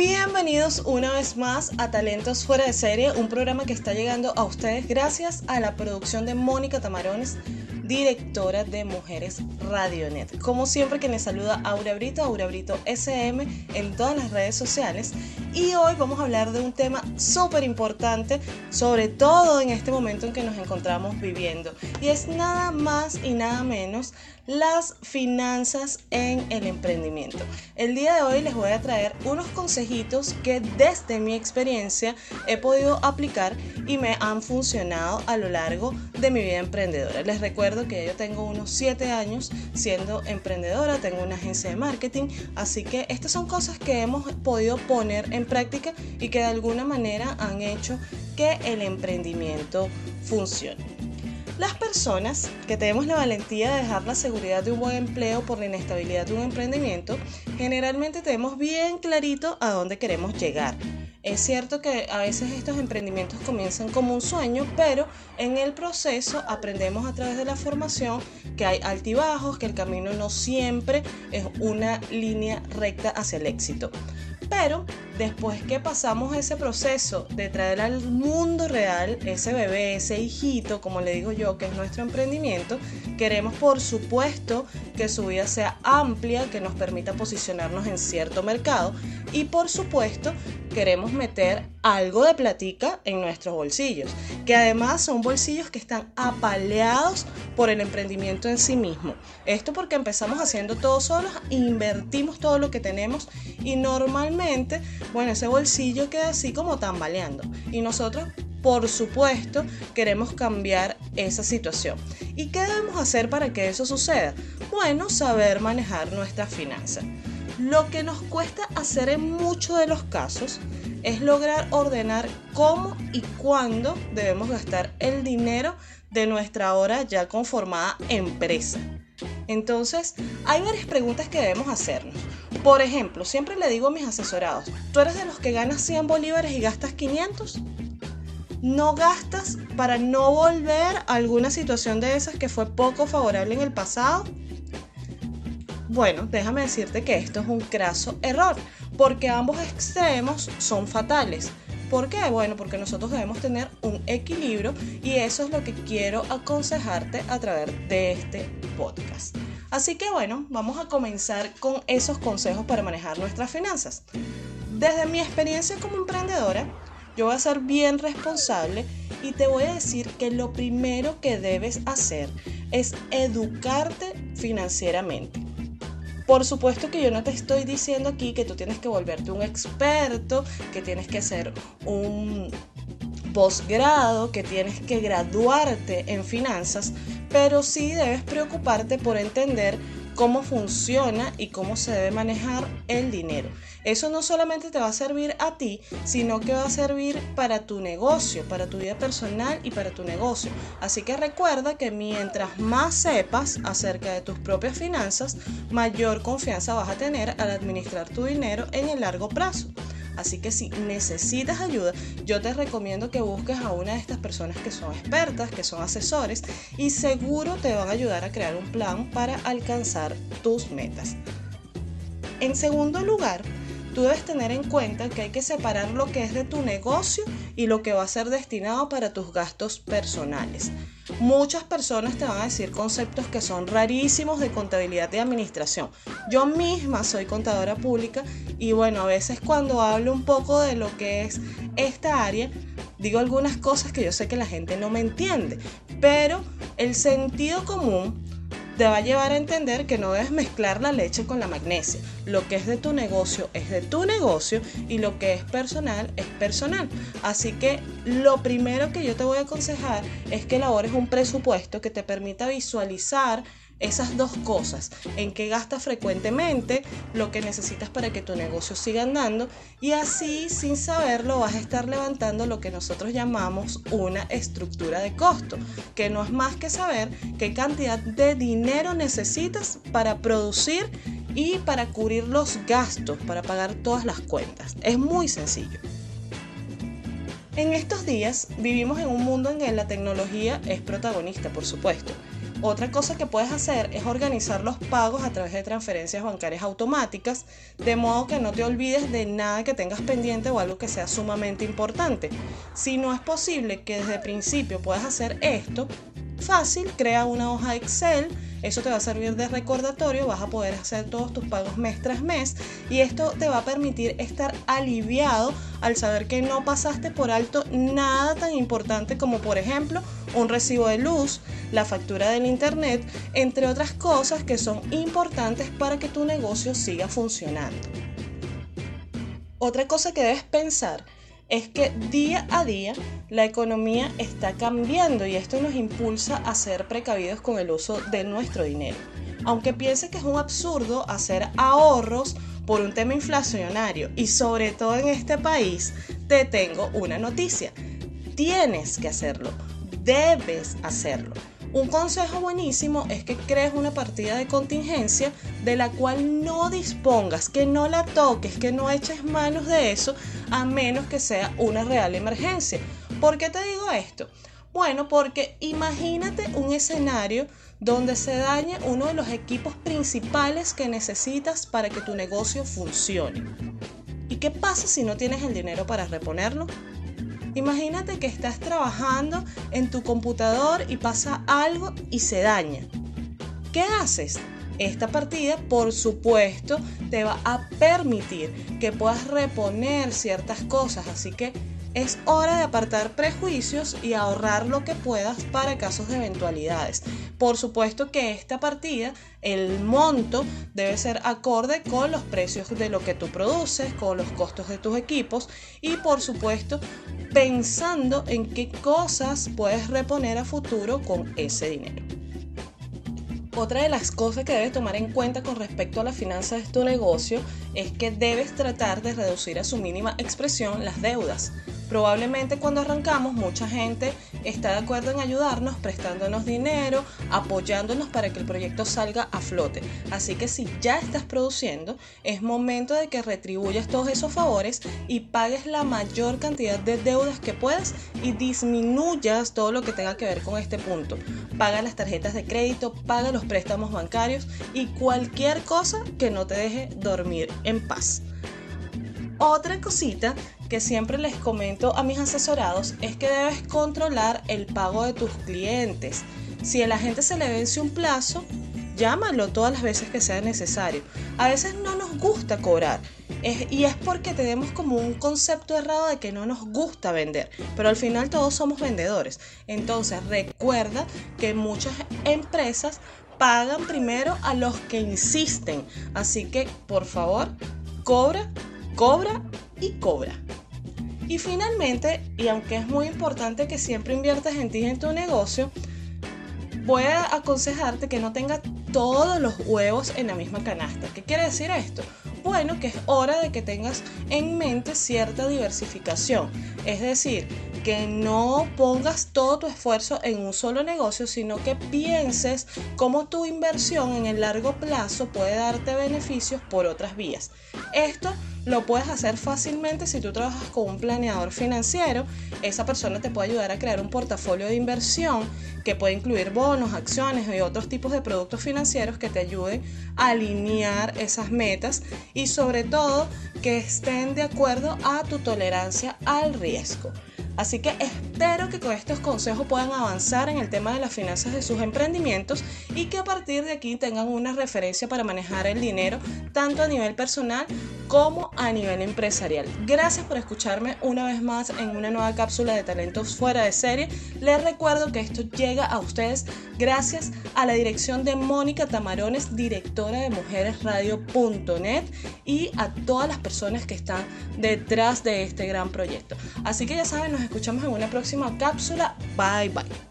Bienvenidos una vez más a Talentos Fuera de Serie, un programa que está llegando a ustedes gracias a la producción de Mónica Tamarones, directora de Mujeres Radionet. Como siempre que me saluda Aura Brito, Aura Brito SM en todas las redes sociales. Y hoy vamos a hablar de un tema súper importante, sobre todo en este momento en que nos encontramos viviendo. Y es nada más y nada menos las finanzas en el emprendimiento. El día de hoy les voy a traer unos consejitos que desde mi experiencia he podido aplicar y me han funcionado a lo largo de mi vida emprendedora. Les recuerdo que yo tengo unos 7 años siendo emprendedora, tengo una agencia de marketing, así que estas son cosas que hemos podido poner en práctica y que de alguna manera han hecho que el emprendimiento funcione. Las personas que tenemos la valentía de dejar la seguridad de un buen empleo por la inestabilidad de un emprendimiento, generalmente tenemos bien clarito a dónde queremos llegar es cierto que a veces estos emprendimientos comienzan como un sueño, pero en el proceso aprendemos a través de la formación que hay altibajos, que el camino no siempre es una línea recta hacia el éxito. Pero después que pasamos ese proceso de traer al mundo real ese bebé, ese hijito, como le digo yo, que es nuestro emprendimiento, queremos por supuesto que su vida sea amplia, que nos permita posicionarnos en cierto mercado y por supuesto queremos meter algo de platica en nuestros bolsillos, que además son bolsillos que están apaleados por el emprendimiento en sí mismo. Esto porque empezamos haciendo todo solos, invertimos todo lo que tenemos y normalmente, bueno, ese bolsillo queda así como tambaleando. Y nosotros por supuesto, queremos cambiar esa situación. ¿Y qué debemos hacer para que eso suceda? Bueno, saber manejar nuestras finanzas. Lo que nos cuesta hacer en muchos de los casos es lograr ordenar cómo y cuándo debemos gastar el dinero de nuestra ahora ya conformada empresa. Entonces, hay varias preguntas que debemos hacernos. Por ejemplo, siempre le digo a mis asesorados, ¿tú eres de los que ganas 100 bolívares y gastas 500? ¿No gastas para no volver a alguna situación de esas que fue poco favorable en el pasado? Bueno, déjame decirte que esto es un craso error, porque ambos extremos son fatales. ¿Por qué? Bueno, porque nosotros debemos tener un equilibrio y eso es lo que quiero aconsejarte a través de este podcast. Así que bueno, vamos a comenzar con esos consejos para manejar nuestras finanzas. Desde mi experiencia como emprendedora, yo voy a ser bien responsable y te voy a decir que lo primero que debes hacer es educarte financieramente. Por supuesto que yo no te estoy diciendo aquí que tú tienes que volverte un experto, que tienes que hacer un posgrado, que tienes que graduarte en finanzas, pero sí debes preocuparte por entender cómo funciona y cómo se debe manejar el dinero. Eso no solamente te va a servir a ti, sino que va a servir para tu negocio, para tu vida personal y para tu negocio. Así que recuerda que mientras más sepas acerca de tus propias finanzas, mayor confianza vas a tener al administrar tu dinero en el largo plazo. Así que si necesitas ayuda, yo te recomiendo que busques a una de estas personas que son expertas, que son asesores y seguro te van a ayudar a crear un plan para alcanzar tus metas. En segundo lugar, tú debes tener en cuenta que hay que separar lo que es de tu negocio y lo que va a ser destinado para tus gastos personales. Muchas personas te van a decir conceptos que son rarísimos de contabilidad y administración. Yo misma soy contadora pública y bueno, a veces cuando hablo un poco de lo que es esta área, digo algunas cosas que yo sé que la gente no me entiende, pero el sentido común te va a llevar a entender que no debes mezclar la leche con la magnesia. Lo que es de tu negocio es de tu negocio y lo que es personal es personal. Así que lo primero que yo te voy a aconsejar es que elabores un presupuesto que te permita visualizar esas dos cosas, en qué gastas frecuentemente, lo que necesitas para que tu negocio siga andando y así sin saberlo vas a estar levantando lo que nosotros llamamos una estructura de costo, que no es más que saber qué cantidad de dinero necesitas para producir y para cubrir los gastos, para pagar todas las cuentas. Es muy sencillo. En estos días vivimos en un mundo en el que la tecnología es protagonista, por supuesto Otra cosa que puedes hacer es organizar los pagos a través de transferencias bancarias automáticas, de modo que no te olvides de nada que tengas pendiente o algo que sea sumamente importante. Si no es posible que desde el principio puedas hacer esto, fácil, crea una hoja Excel eso te va a servir de recordatorio, vas a poder hacer todos tus pagos mes tras mes y esto te va a permitir estar aliviado al saber que no pasaste por alto nada tan importante como por ejemplo un recibo de luz, la factura del internet, entre otras cosas que son importantes para que tu negocio siga funcionando. Otra cosa que debes pensar es que día a día la economía está cambiando y esto nos impulsa a ser precavidos con el uso de nuestro dinero. Aunque piense que es un absurdo hacer ahorros por un tema inflacionario y sobre todo en este país, te tengo una noticia. Tienes que hacerlo, debes hacerlo. Un consejo buenísimo es que crees una partida de contingencia de la cual no dispongas, que no la toques, que no eches manos de eso, a menos que sea una real emergencia. ¿Por qué te digo esto? Bueno, porque imagínate un escenario donde se dañe uno de los equipos principales que necesitas para que tu negocio funcione. ¿Y qué pasa si no tienes el dinero para reponerlo? Imagínate que estás trabajando en tu computador y pasa algo y se daña. ¿Qué haces? Esta partida, por supuesto, te va a permitir que puedas reponer ciertas cosas, así que es hora de apartar prejuicios y ahorrar lo que puedas para casos de eventualidades. Por supuesto que esta partida, el monto debe ser acorde con los precios de lo que tú produces, con los costos de tus equipos y por supuesto pensando en qué cosas puedes reponer a futuro con ese dinero. Otra de las cosas que debes tomar en cuenta con respecto a las finanzas de tu negocio es que debes tratar de reducir a su mínima expresión las deudas. Probablemente cuando arrancamos mucha gente está de acuerdo en ayudarnos, prestándonos dinero, apoyándonos para que el proyecto salga a flote. Así que si ya estás produciendo, es momento de que retribuyas todos esos favores y pagues la mayor cantidad de deudas que puedas y disminuyas todo lo que tenga que ver con este punto. Paga las tarjetas de crédito, paga los préstamos bancarios y cualquier cosa que no te deje dormir en paz. Otra cosita que siempre les comento a mis asesorados es que debes controlar el pago de tus clientes. Si a la gente se le vence un plazo, llámalo todas las veces que sea necesario. A veces no nos gusta cobrar y es porque tenemos como un concepto errado de que no nos gusta vender, pero al final todos somos vendedores. Entonces recuerda que muchas empresas pagan primero a los que insisten. Así que por favor, cobra cobra y cobra. Y finalmente, y aunque es muy importante que siempre inviertas en ti en tu negocio, voy a aconsejarte que no tengas todos los huevos en la misma canasta. ¿Qué quiere decir esto? Bueno, que es hora de que tengas en mente cierta diversificación. Es decir, que no pongas todo tu esfuerzo en un solo negocio, sino que pienses cómo tu inversión en el largo plazo puede darte beneficios por otras vías. Esto lo puedes hacer fácilmente si tú trabajas con un planeador financiero. Esa persona te puede ayudar a crear un portafolio de inversión que puede incluir bonos, acciones y otros tipos de productos financieros que te ayuden a alinear esas metas y sobre todo que estén de acuerdo a tu tolerancia al riesgo. Así que espero que con estos consejos puedan avanzar en el tema de las finanzas de sus emprendimientos y que a partir de aquí tengan una referencia para manejar el dinero tanto a nivel personal como a nivel empresarial. Gracias por escucharme una vez más en una nueva cápsula de talentos fuera de serie. Les recuerdo que esto llega a ustedes gracias a la dirección de Mónica Tamarones, directora de mujeresradio.net y a todas las personas que están detrás de este gran proyecto. Así que ya saben, nos escuchamos en una próxima cápsula. Bye bye.